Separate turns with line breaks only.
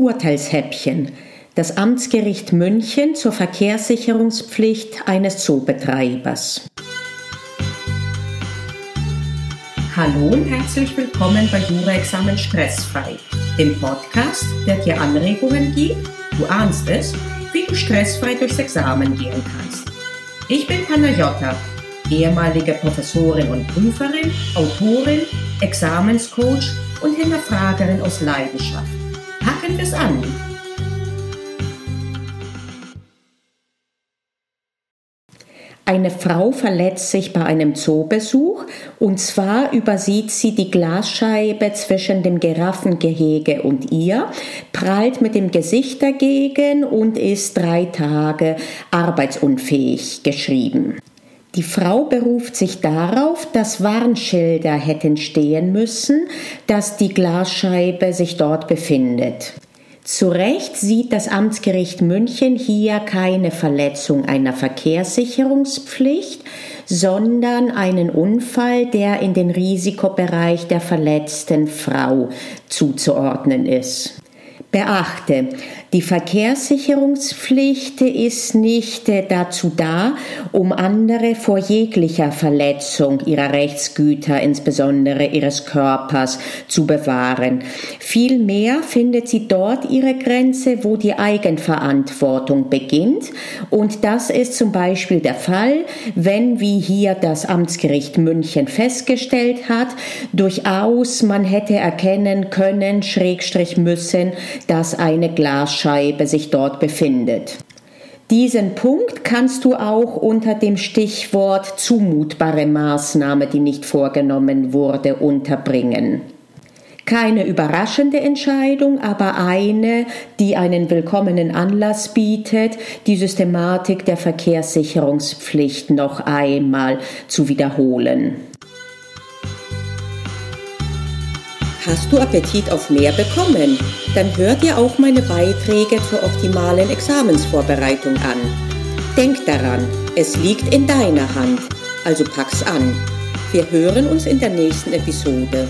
Urteilshäppchen. Das Amtsgericht München zur Verkehrssicherungspflicht eines Zoobetreibers. Hallo und herzlich willkommen bei Jura-Examen Stressfrei, dem Podcast, der dir Anregungen gibt, du ahnst es, wie du stressfrei durchs Examen gehen kannst. Ich bin Panayota, ehemalige Professorin und Prüferin, Autorin, Examenscoach und Hinterfragerin aus Leidenschaft. Packen wir es an! Eine Frau verletzt sich bei einem Zoobesuch und zwar übersieht sie die Glasscheibe zwischen dem Giraffengehege und ihr, prallt mit dem Gesicht dagegen und ist drei Tage arbeitsunfähig geschrieben. Die Frau beruft sich darauf, dass Warnschilder hätten stehen müssen, dass die Glasscheibe sich dort befindet. Zu Recht sieht das Amtsgericht München hier keine Verletzung einer Verkehrssicherungspflicht, sondern einen Unfall, der in den Risikobereich der verletzten Frau zuzuordnen ist. Beachte, die Verkehrssicherungspflicht ist nicht äh, dazu da, um andere vor jeglicher Verletzung ihrer Rechtsgüter, insbesondere ihres Körpers, zu bewahren. Vielmehr findet sie dort ihre Grenze, wo die Eigenverantwortung beginnt. Und das ist zum Beispiel der Fall, wenn, wie hier das Amtsgericht München festgestellt hat, durchaus man hätte erkennen können, schrägstrich müssen, dass eine Glas Glasscheibe sich dort befindet. Diesen Punkt kannst du auch unter dem Stichwort zumutbare Maßnahme, die nicht vorgenommen wurde, unterbringen. Keine überraschende Entscheidung, aber eine, die einen willkommenen Anlass bietet, die Systematik der Verkehrssicherungspflicht noch einmal zu wiederholen. Hast du Appetit auf mehr bekommen? Dann hör dir auch meine Beiträge zur optimalen Examensvorbereitung an. Denk daran, es liegt in deiner Hand, also pack's an. Wir hören uns in der nächsten Episode.